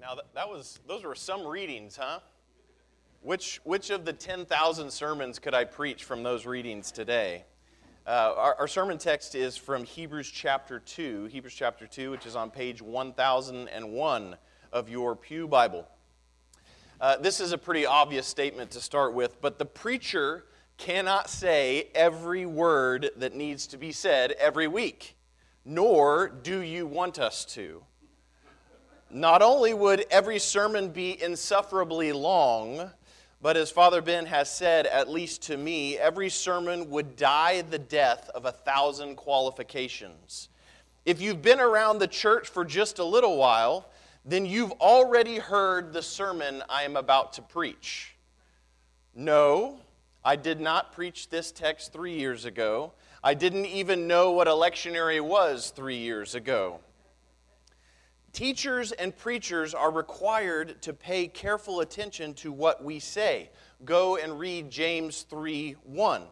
Now that, that was those were some readings, huh? Which which of the ten thousand sermons could I preach from those readings today? Uh, our, our, sermon text is from Hebrews chapter two, Hebrews chapter two, which is on page one thousand and one of your pew Bible. Uh, this is a pretty obvious statement to start with, but the preacher cannot say every word that needs to be said every week, nor do you want us to. Not only would every sermon be insufferably long, but as Father Ben has said, at least to me, every sermon would die the death of a thousand qualifications. If you've been around the church for just a little while, then you've already heard the sermon I am about to preach. No, I did not preach this text three years ago. I didn't even know what a lectionary was three years ago. Teachers and preachers are required to pay careful attention to what we say. Go and read James 3 1.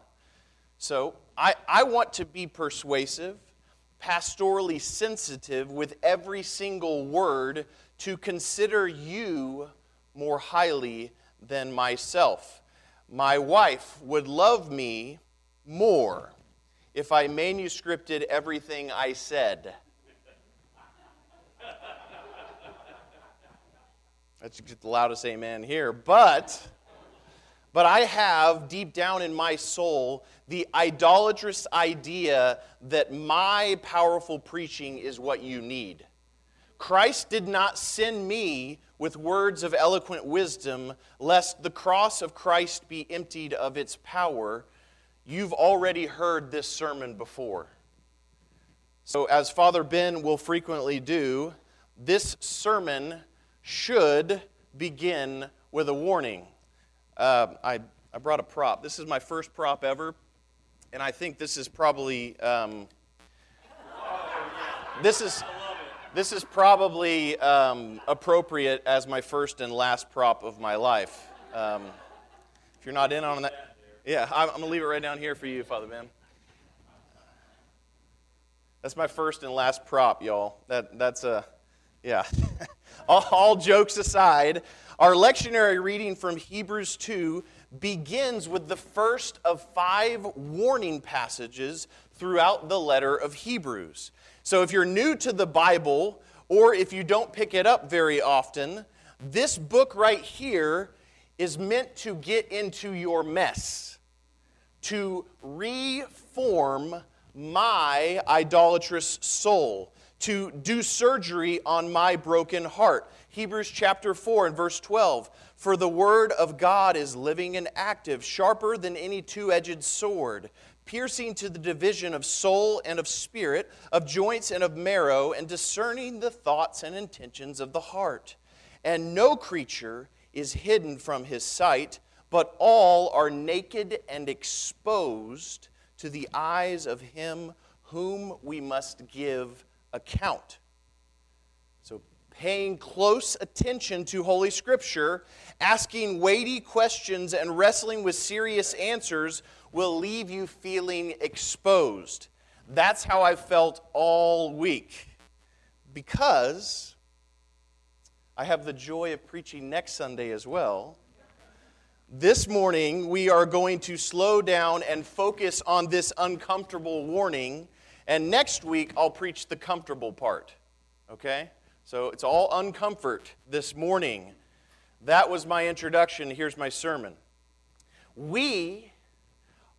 So I, I want to be persuasive, pastorally sensitive with every single word to consider you more highly than myself. My wife would love me more if I manuscripted everything I said. That's the loudest amen here. But, but I have deep down in my soul the idolatrous idea that my powerful preaching is what you need. Christ did not send me with words of eloquent wisdom, lest the cross of Christ be emptied of its power. You've already heard this sermon before. So, as Father Ben will frequently do, this sermon should begin with a warning. Uh, I, I brought a prop. This is my first prop ever, and I think this is probably. Um, this is. This is probably um, appropriate as my first and last prop of my life. Um, if you're not in on that, yeah, I'm, I'm to leave it right down here for you, Father Ben. That's my first and last prop, y'all. That, that's a, yeah. all, jokes aside, our lectionary reading from Hebrews 2 begins with the first of five warning passages throughout the letter of Hebrews. So if you're new to the Bible, or if you don't pick it up very often, this book right here is meant to get into your mess, to reform my idolatrous soul to do surgery on my broken heart. Hebrews chapter 4 and verse 12. For the word of God is living and active, sharper than any two edged sword, piercing to the division of soul and of spirit, of joints and of marrow, and discerning the thoughts and intentions of the heart. And no creature is hidden from his sight, but all are naked and exposed to the eyes of him whom we must give account. So, paying close attention to Holy Scripture, asking weighty questions, and wrestling with serious answers will leave you feeling exposed. That's how I felt all week. Because I have the joy of preaching next Sunday as well. This morning, we are going to slow down and focus on this uncomfortable warning and next week, I'll preach the comfortable part. Okay? So it's all uncomfort this morning. That was my introduction. Here's my sermon. We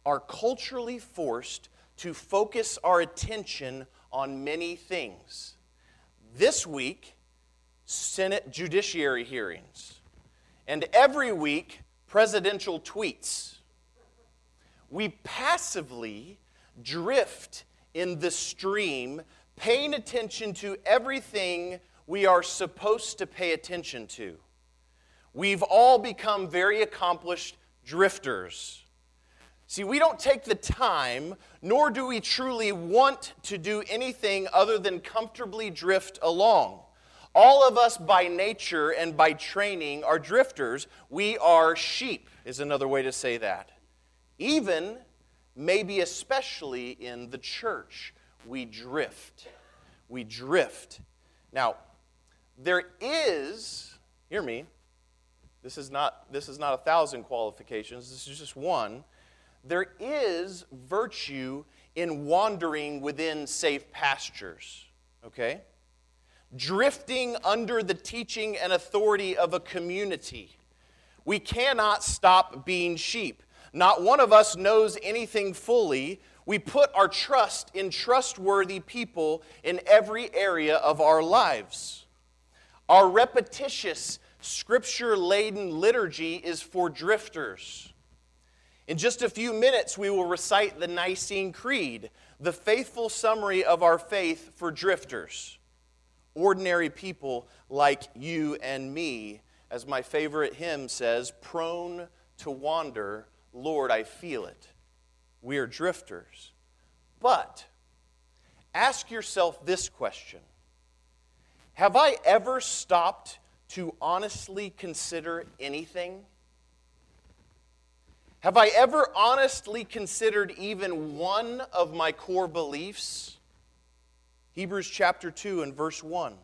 are culturally forced to focus our attention on many things. This week, Senate judiciary hearings. And every week, presidential tweets. We passively drift in the stream, paying attention to everything we are supposed to pay attention to. We've all become very accomplished drifters. See, we don't take the time, nor do we truly want to do anything other than comfortably drift along. All of us, by nature and by training, are drifters. We are sheep, is another way to say that. Even maybe especially in the church, we drift. We drift. Now, there is, hear me, this is not, this is not a thousand qualifications, this is just one. There is virtue in wandering within safe pastures, okay? Drifting under the teaching and authority of a community. We cannot stop being sheep. Not one of us knows anything fully. We put our trust in trustworthy people in every area of our lives. Our repetitious, scripture laden liturgy is for drifters. In just a few minutes, we will recite the Nicene Creed, the faithful summary of our faith for drifters, ordinary people like you and me, as my favorite hymn says, prone to wander, Lord, I feel it. We are drifters. But ask yourself this question Have I ever stopped to honestly consider anything? Have I ever honestly considered even one of my core beliefs? Hebrews chapter 2 and verse 1.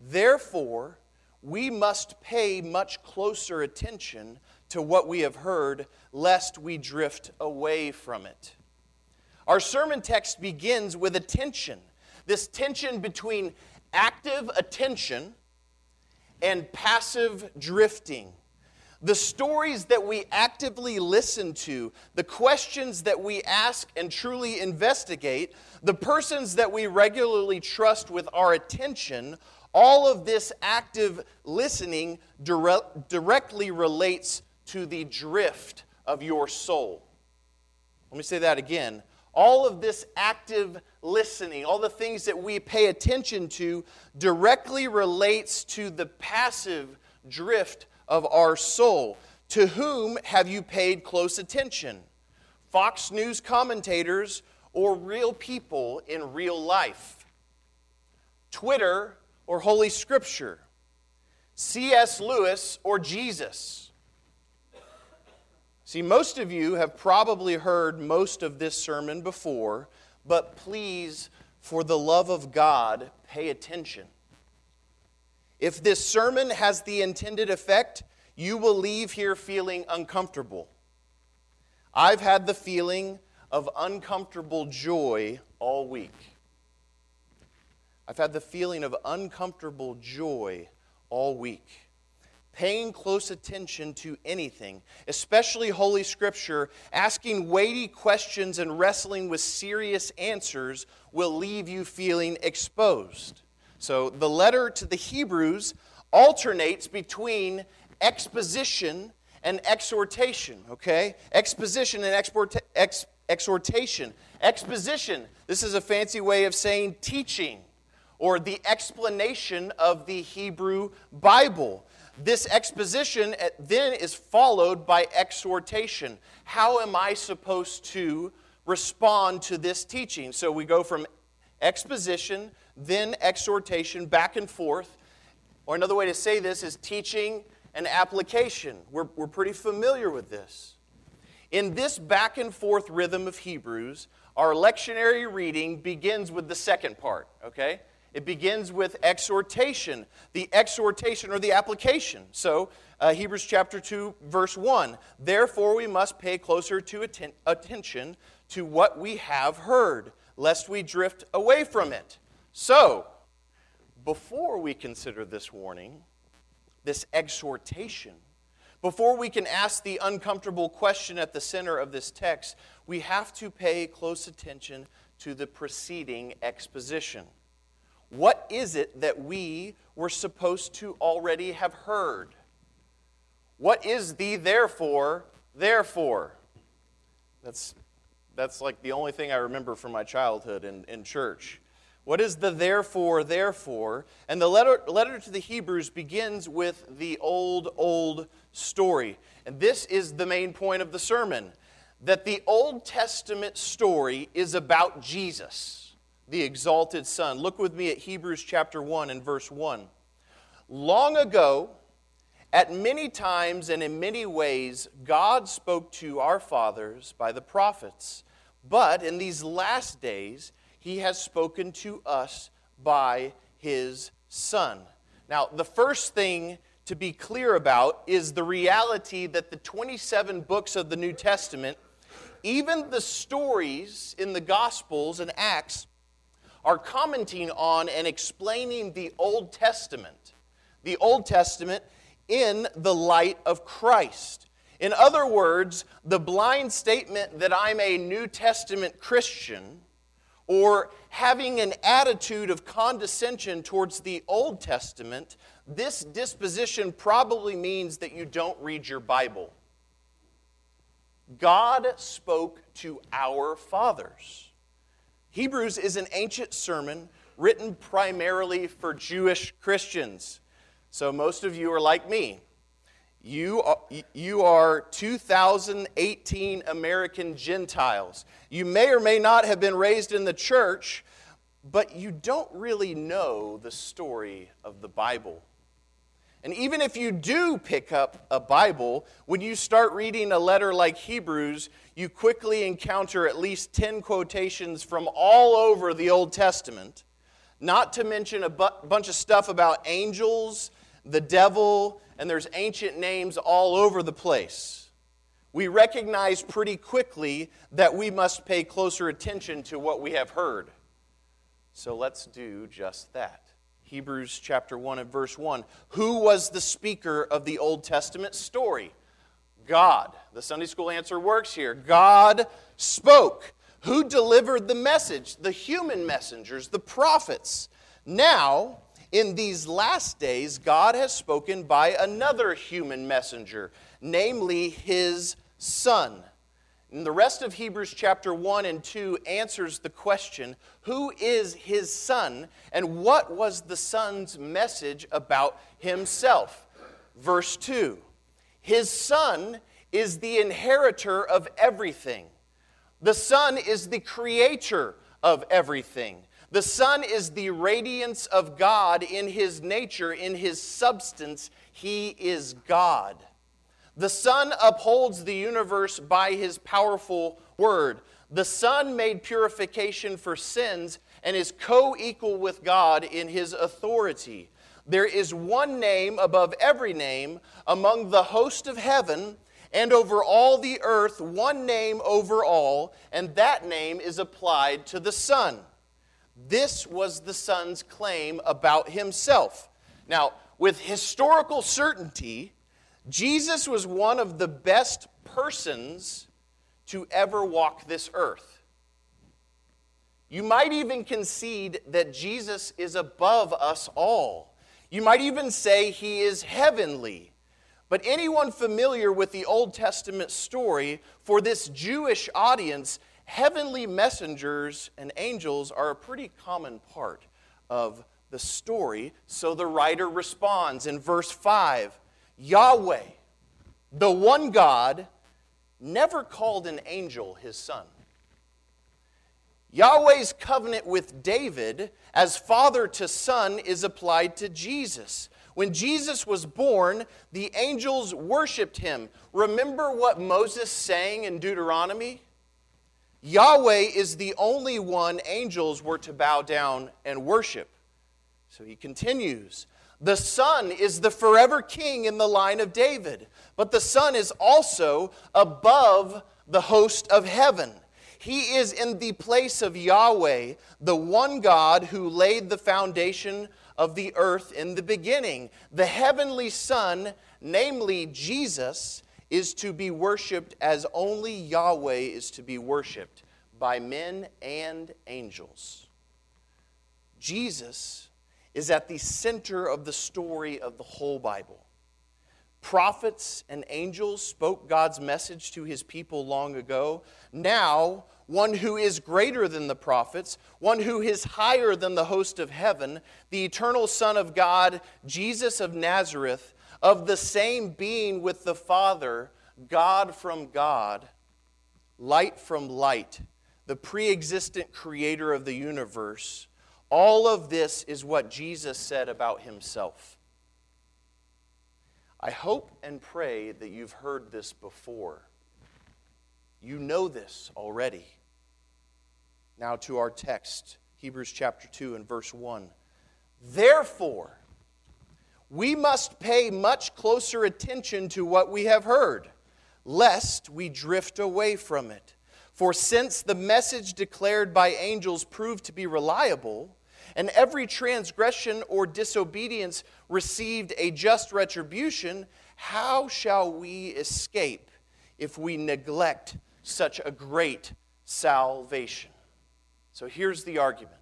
Therefore, we must pay much closer attention to what we have heard, lest we drift away from it. Our sermon text begins with a tension this tension between active attention and passive drifting. The stories that we actively listen to, the questions that we ask and truly investigate, the persons that we regularly trust with our attention, all of this active listening dire- directly relates to the drift of your soul. Let me say that again. All of this active listening, all the things that we pay attention to, directly relates to the passive drift of our soul. To whom have you paid close attention? Fox News commentators or real people in real life? Twitter or Holy Scripture? C.S. Lewis or Jesus? See, most of you have probably heard most of this sermon before, but please, for the love of God, pay attention. If this sermon has the intended effect, you will leave here feeling uncomfortable. I've had the feeling of uncomfortable joy all week. I've had the feeling of uncomfortable joy all week paying close attention to anything, especially Holy Scripture, asking weighty questions and wrestling with serious answers will leave you feeling exposed. So the letter to the Hebrews alternates between exposition and exhortation, okay? Exposition and export, ex, exhortation. Exposition, this is a fancy way of saying teaching or the explanation of the Hebrew Bible. This exposition eh, then is followed by exhortation. How am I supposed to respond to this teaching? So we go from exposition, then exhortation, back and forth. Or another way to say this is teaching and application. We're, we're pretty familiar with this. In this back and forth rhythm of Hebrews, our lectionary reading begins with the second part, okay? It begins with exhortation, the exhortation or the application. So, uh, Hebrews chapter 2, verse 1 Therefore, we must pay closer to atten- attention to what we have heard, lest we drift away from it. So, before we consider this warning, this exhortation, before we can ask the uncomfortable question at the center of this text, we have to pay close attention to the preceding exposition. What is it that we were supposed to already have heard? What is the therefore, therefore? That's, that's like the only thing I remember from my childhood in, in church. What is the therefore, therefore? And the letter, letter to the Hebrews begins with the old, old story. And this is the main point of the sermon that the Old Testament story is about Jesus the exalted Son. Look with me at Hebrews chapter 1 and verse 1. Long ago, at many times and in many ways, God spoke to our fathers by the prophets. But in these last days, he has spoken to us by his Son. Now, the first thing to be clear about is the reality that the 27 books of the New Testament, even the stories in the Gospels and Acts, are commenting on and explaining the Old Testament. The Old Testament in the light of Christ. In other words, the blind statement that I'm a New Testament Christian or having an attitude of condescension towards the Old Testament, this disposition probably means that you don't read your Bible. God spoke to our fathers. Hebrews is an ancient sermon written primarily for Jewish Christians. So most of you are like me. You are, you are 2018 American Gentiles. You may or may not have been raised in the church, but you don't really know the story of the Bible. And even if you do pick up a Bible, when you start reading a letter like Hebrews, you quickly encounter at least 10 quotations from all over the Old Testament, not to mention a bu- bunch of stuff about angels the devil, and there's ancient names all over the place. We recognize pretty quickly that we must pay closer attention to what we have heard. So let's do just that. Hebrews chapter 1 and verse 1. Who was the speaker of the Old Testament story? God. The Sunday school answer works here. God spoke. Who delivered the message? The human messengers, the prophets. Now, in these last days, God has spoken by another human messenger, namely his Son. And the rest of Hebrews chapter 1 and 2 answers the question who is his Son and what was the Son's message about himself? Verse 2 His Son is the inheritor of everything, the Son is the creator of everything. The Son is the radiance of God in his nature, in his substance. He is God. The Son upholds the universe by his powerful word. The Son made purification for sins and is co equal with God in his authority. There is one name above every name among the host of heaven and over all the earth, one name over all, and that name is applied to the Son. This was the Son's claim about himself. Now, with historical certainty, Jesus was one of the best persons to ever walk this earth. You might even concede that Jesus is above us all. You might even say he is heavenly. But anyone familiar with the Old Testament story for this Jewish audience heavenly messengers and angels are a pretty common part of the story. So the writer responds in verse 5 Yahweh, the one God, never called an angel his son. Yahweh's covenant with David as father to son is applied to Jesus. When Jesus was born, the angels worshiped him. Remember what Moses sang in Deuteronomy? Yahweh is the only one angels were to bow down and worship. So he continues The Son is the forever king in the line of David, but the Son is also above the host of heaven. He is in the place of Yahweh, the one God who laid the foundation of the earth in the beginning. The heavenly Son, namely Jesus, is to be worshiped as only Yahweh is to be worshiped by men and angels. Jesus is at the center of the story of the whole Bible. Prophets and angels spoke God's message to his people long ago. Now, one who is greater than the prophets, one who is higher than the host of heaven, the eternal Son of God, Jesus of Nazareth, of the same being with the Father, God from God, light from light, the pre existent creator of the universe. All of this is what Jesus said about himself. I hope and pray that you've heard this before. You know this already. Now to our text, Hebrews chapter 2 and verse 1. Therefore, we must pay much closer attention to what we have heard, lest we drift away from it. For since the message declared by angels proved to be reliable, and every transgression or disobedience received a just retribution, how shall we escape if we neglect such a great salvation? So here's the argument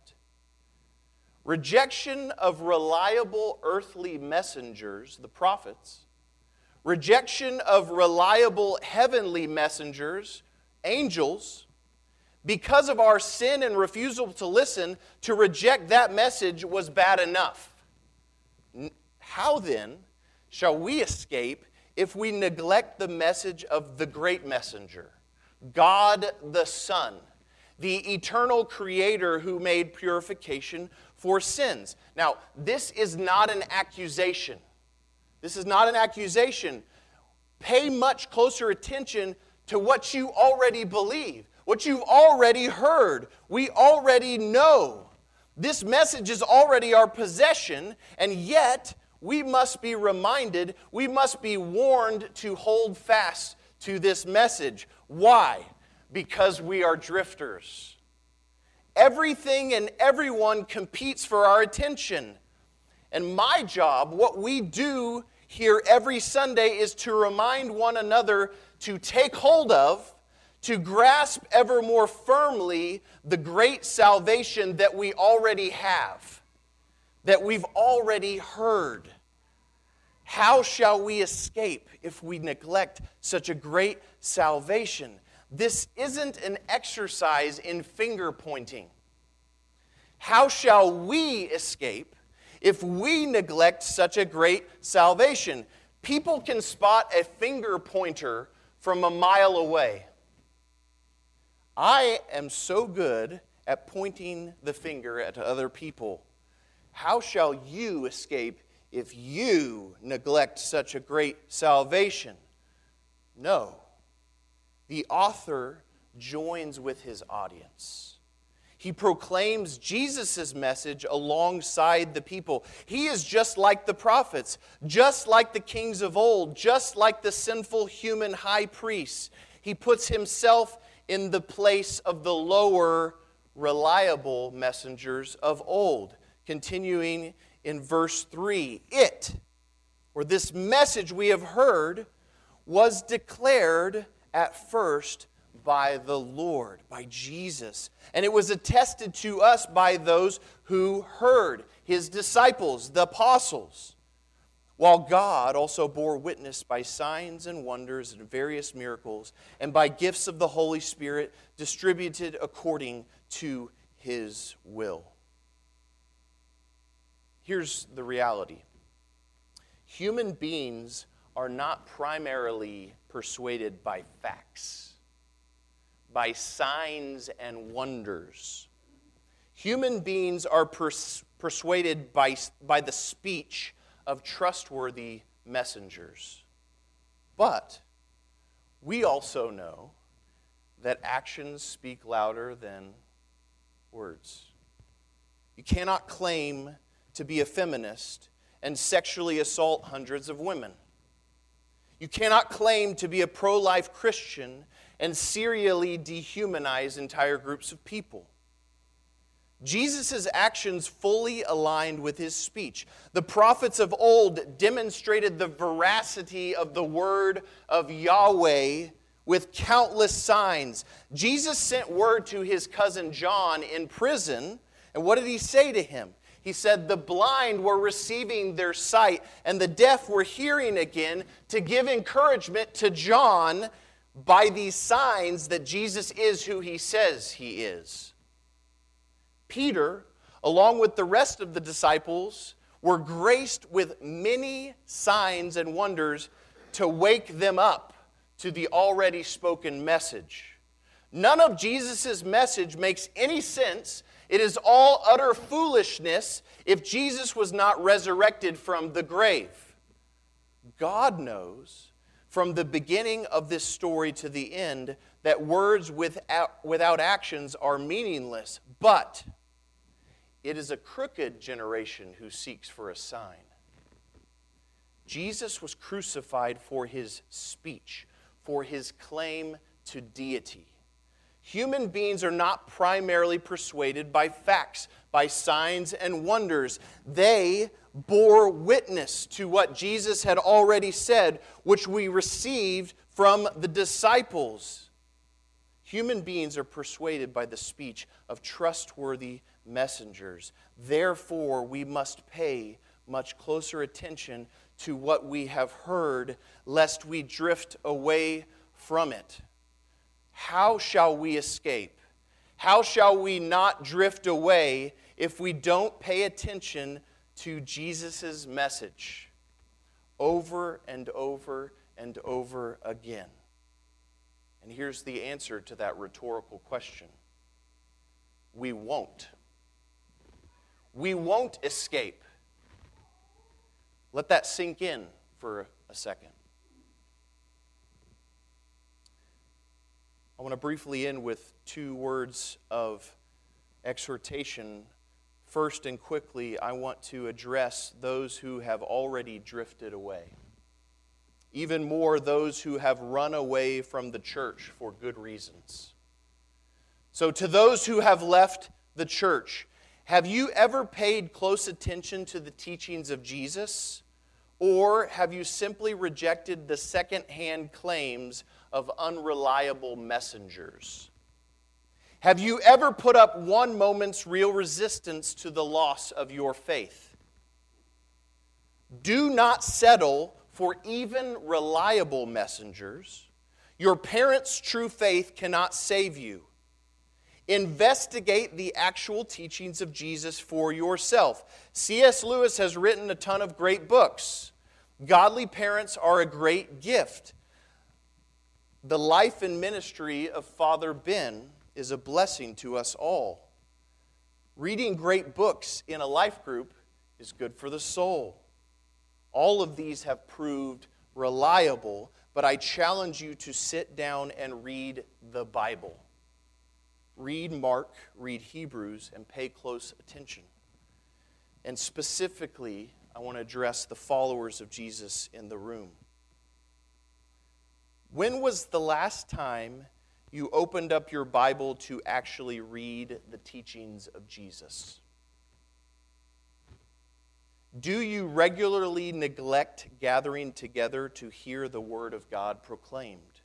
rejection of reliable earthly messengers, the prophets, rejection of reliable heavenly messengers, angels, because of our sin and refusal to listen, to reject that message was bad enough. How then shall we escape if we neglect the message of the great messenger, God the Son, the eternal creator who made purification for sins? Now, this is not an accusation. This is not an accusation. Pay much closer attention to what you already believe what you've already heard. We already know. This message is already our possession, and yet we must be reminded, we must be warned to hold fast to this message. Why? Because we are drifters. Everything and everyone competes for our attention. And my job, what we do here every Sunday, is to remind one another to take hold of to grasp ever more firmly the great salvation that we already have, that we've already heard. How shall we escape if we neglect such a great salvation? This isn't an exercise in finger pointing. How shall we escape if we neglect such a great salvation? People can spot a finger pointer from a mile away. I am so good at pointing the finger at other people. How shall you escape if you neglect such a great salvation? No. The author joins with his audience. He proclaims Jesus' message alongside the people. He is just like the prophets, just like the kings of old, just like the sinful human high priests. He puts himself in the place of the lower, reliable messengers of old. Continuing in verse 3 It, or this message we have heard, was declared at first by the Lord, by Jesus. And it was attested to us by those who heard, his disciples, the apostles while God also bore witness by signs and wonders and various miracles, and by gifts of the Holy Spirit distributed according to his will. Here's the reality human beings are not primarily persuaded by facts, by signs and wonders. Human beings are pers- persuaded by, by the speech of trustworthy messengers. But we also know that actions speak louder than words. You cannot claim to be a feminist and sexually assault hundreds of women. You cannot claim to be a pro life Christian and serially dehumanize entire groups of people. Jesus' actions fully aligned with his speech. The prophets of old demonstrated the veracity of the word of Yahweh with countless signs. Jesus sent word to his cousin John in prison, and what did he say to him? He said, The blind were receiving their sight, and the deaf were hearing again, to give encouragement to John by these signs that Jesus is who he says he is. Peter, along with the rest of the disciples, were graced with many signs and wonders to wake them up to the already spoken message. None of Jesus' message makes any sense. It is all utter foolishness if Jesus was not resurrected from the grave. God knows from the beginning of this story to the end that words without, without actions are meaningless. But it is a crooked generation who seeks for a sign. Jesus was crucified for his speech, for his claim to deity. Human beings are not primarily persuaded by facts, by signs and wonders. They bore witness to what Jesus had already said, which we received from the disciples. Human beings are persuaded by the speech of trustworthy messengers. Therefore, we must pay much closer attention to what we have heard, lest we drift away from it. How shall we escape? How shall we not drift away if we don't pay attention to Jesus' message over and over and over again? And here's the answer to that rhetorical question we won't. We won't escape. Let that sink in for a second. I want to briefly end with two words of exhortation. First and quickly, I want to address those who have already drifted away. Even more, those who have run away from the church for good reasons. So, to those who have left the church, have you ever paid close attention to the teachings of Jesus? Or have you simply rejected the second-hand claims of unreliable messengers? Have you ever put up one moment's real resistance to the loss of your faith? Do not settle for even reliable messengers. Your parents' true faith cannot save you. Investigate the actual teachings of Jesus for yourself. C.S. Lewis has written a ton of great books. Godly parents are a great gift. The life and ministry of Father Ben is a blessing to us all. Reading great books in a life group is good for the soul. All of these have proved reliable, but I challenge you to sit down and read the Bible. Read Mark, read Hebrews, and pay close attention. And specifically, I want to address the followers of Jesus in the room. When was the last time you opened up your Bible to actually read the teachings of Jesus? Do you regularly neglect gathering together to hear the Word of God proclaimed?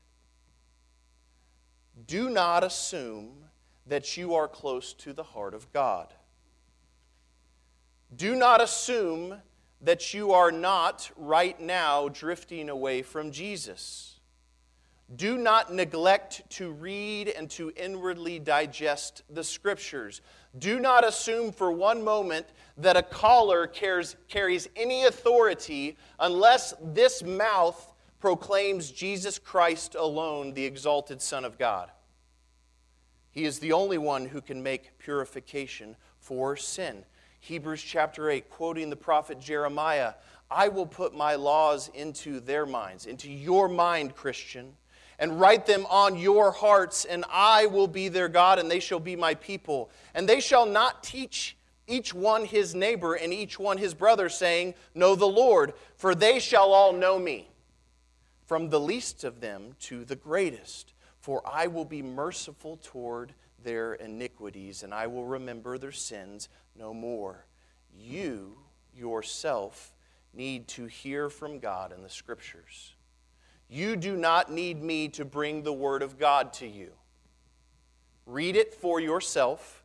Do not assume that you are close to the heart of God. Do not assume that you are not right now drifting away from Jesus. Do not neglect to read and to inwardly digest the scriptures. Do not assume for one moment that a caller cares, carries any authority unless this mouth proclaims Jesus Christ alone, the exalted Son of God. He is the only one who can make purification for sin. Hebrews chapter 8, quoting the prophet Jeremiah I will put my laws into their minds, into your mind, Christian, and write them on your hearts, and I will be their God, and they shall be my people. And they shall not teach each one his neighbor and each one his brother, saying, Know the Lord, for they shall all know me, from the least of them to the greatest for I will be merciful toward their iniquities, and I will remember their sins no more. You yourself need to hear from God in the Scriptures. You do not need me to bring the Word of God to you. Read it for yourself,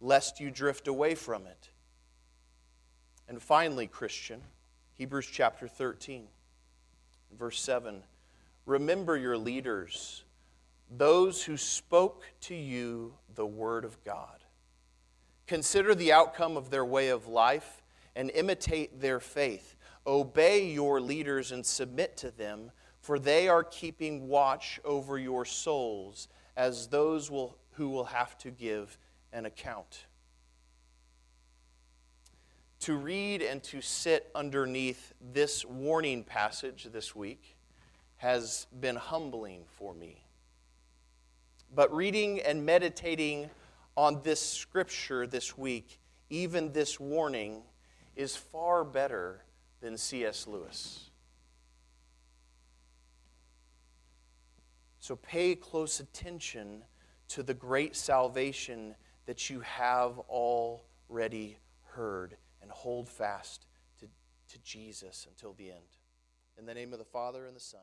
lest you drift away from it. And finally, Christian, Hebrews chapter 13, verse 7 Remember your leaders those who spoke to you the word of God. Consider the outcome of their way of life and imitate their faith. Obey your leaders and submit to them, for they are keeping watch over your souls as those will, who will have to give an account. To read and to sit underneath this warning passage this week has been humbling for me but reading and meditating on this scripture this week, even this warning, is far better than C.S. Lewis. So pay close attention to the great salvation that you have already heard and hold fast to, to Jesus until the end. In the name of the Father and the Son.